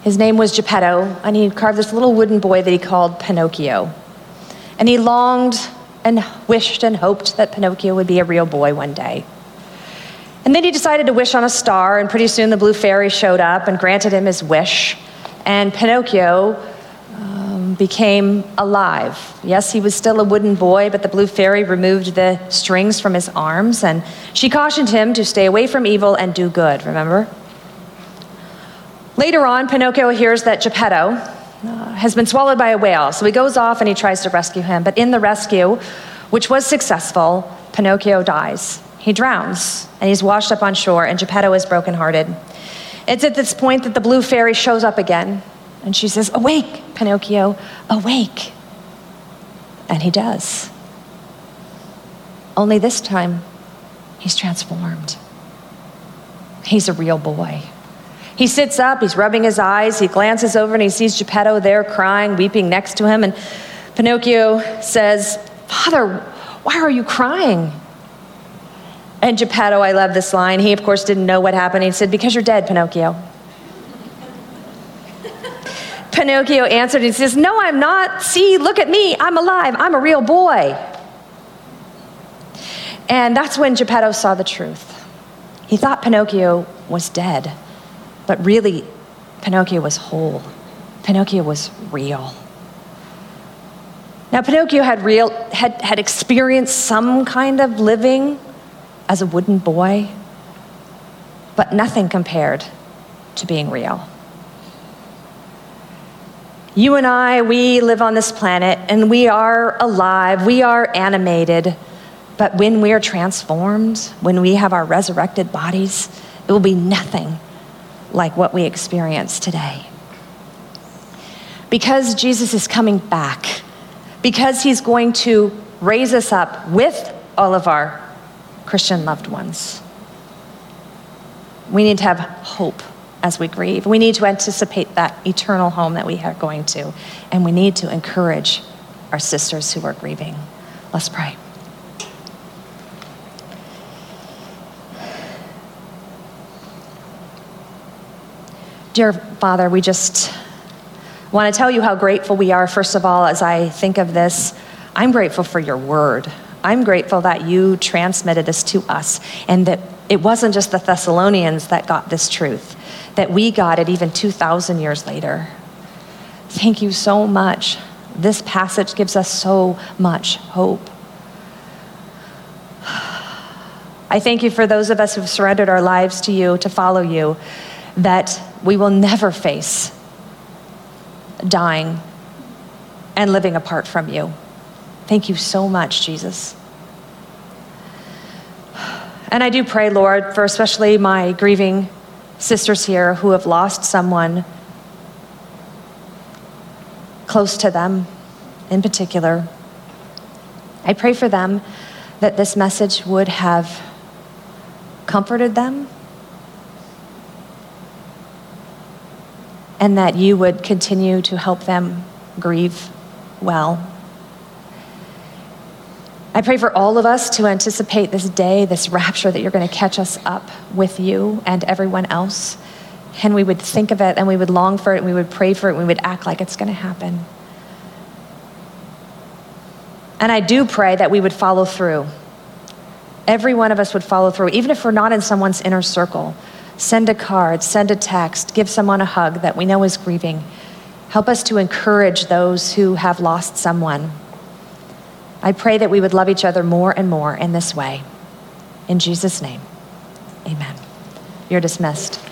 His name was Geppetto, and he carved this little wooden boy that he called Pinocchio. And he longed and wished and hoped that Pinocchio would be a real boy one day. And then he decided to wish on a star, and pretty soon the blue fairy showed up and granted him his wish. And Pinocchio um, became alive. Yes, he was still a wooden boy, but the blue fairy removed the strings from his arms, and she cautioned him to stay away from evil and do good, remember? Later on, Pinocchio hears that Geppetto uh, has been swallowed by a whale, so he goes off and he tries to rescue him. But in the rescue, which was successful, Pinocchio dies. He drowns, and he's washed up on shore, and Geppetto is brokenhearted. It's at this point that the blue fairy shows up again and she says, Awake, Pinocchio, awake. And he does. Only this time, he's transformed. He's a real boy. He sits up, he's rubbing his eyes, he glances over and he sees Geppetto there crying, weeping next to him. And Pinocchio says, Father, why are you crying? And Geppetto, I love this line. He, of course, didn't know what happened. He said, Because you're dead, Pinocchio. Pinocchio answered, He says, No, I'm not. See, look at me. I'm alive. I'm a real boy. And that's when Geppetto saw the truth. He thought Pinocchio was dead, but really, Pinocchio was whole. Pinocchio was real. Now, Pinocchio had, real, had, had experienced some kind of living as a wooden boy, but nothing compared to being real. You and I, we live on this planet and we are alive, we are animated. But when we are transformed, when we have our resurrected bodies, it will be nothing like what we experience today. Because Jesus is coming back, because he's going to raise us up with all of our Christian loved ones, We need to have hope as we grieve. We need to anticipate that eternal home that we are going to. And we need to encourage our sisters who are grieving. Let's pray. Dear Father, we just want to tell you how grateful we are, first of all, as I think of this. I'm grateful for your word. I'm grateful that you transmitted this to us and that it wasn't just the Thessalonians that got this truth, that we got it even 2,000 years later. Thank you so much. This passage gives us so much hope. I thank you for those of us who've surrendered our lives to you, to follow you, that we will never face dying and living apart from you. Thank you so much, Jesus. And I do pray, Lord, for especially my grieving sisters here who have lost someone close to them in particular. I pray for them that this message would have comforted them and that you would continue to help them grieve well. I pray for all of us to anticipate this day, this rapture that you're going to catch us up with you and everyone else. And we would think of it and we would long for it and we would pray for it and we would act like it's going to happen. And I do pray that we would follow through. Every one of us would follow through, even if we're not in someone's inner circle. Send a card, send a text, give someone a hug that we know is grieving. Help us to encourage those who have lost someone. I pray that we would love each other more and more in this way. In Jesus' name, amen. You're dismissed.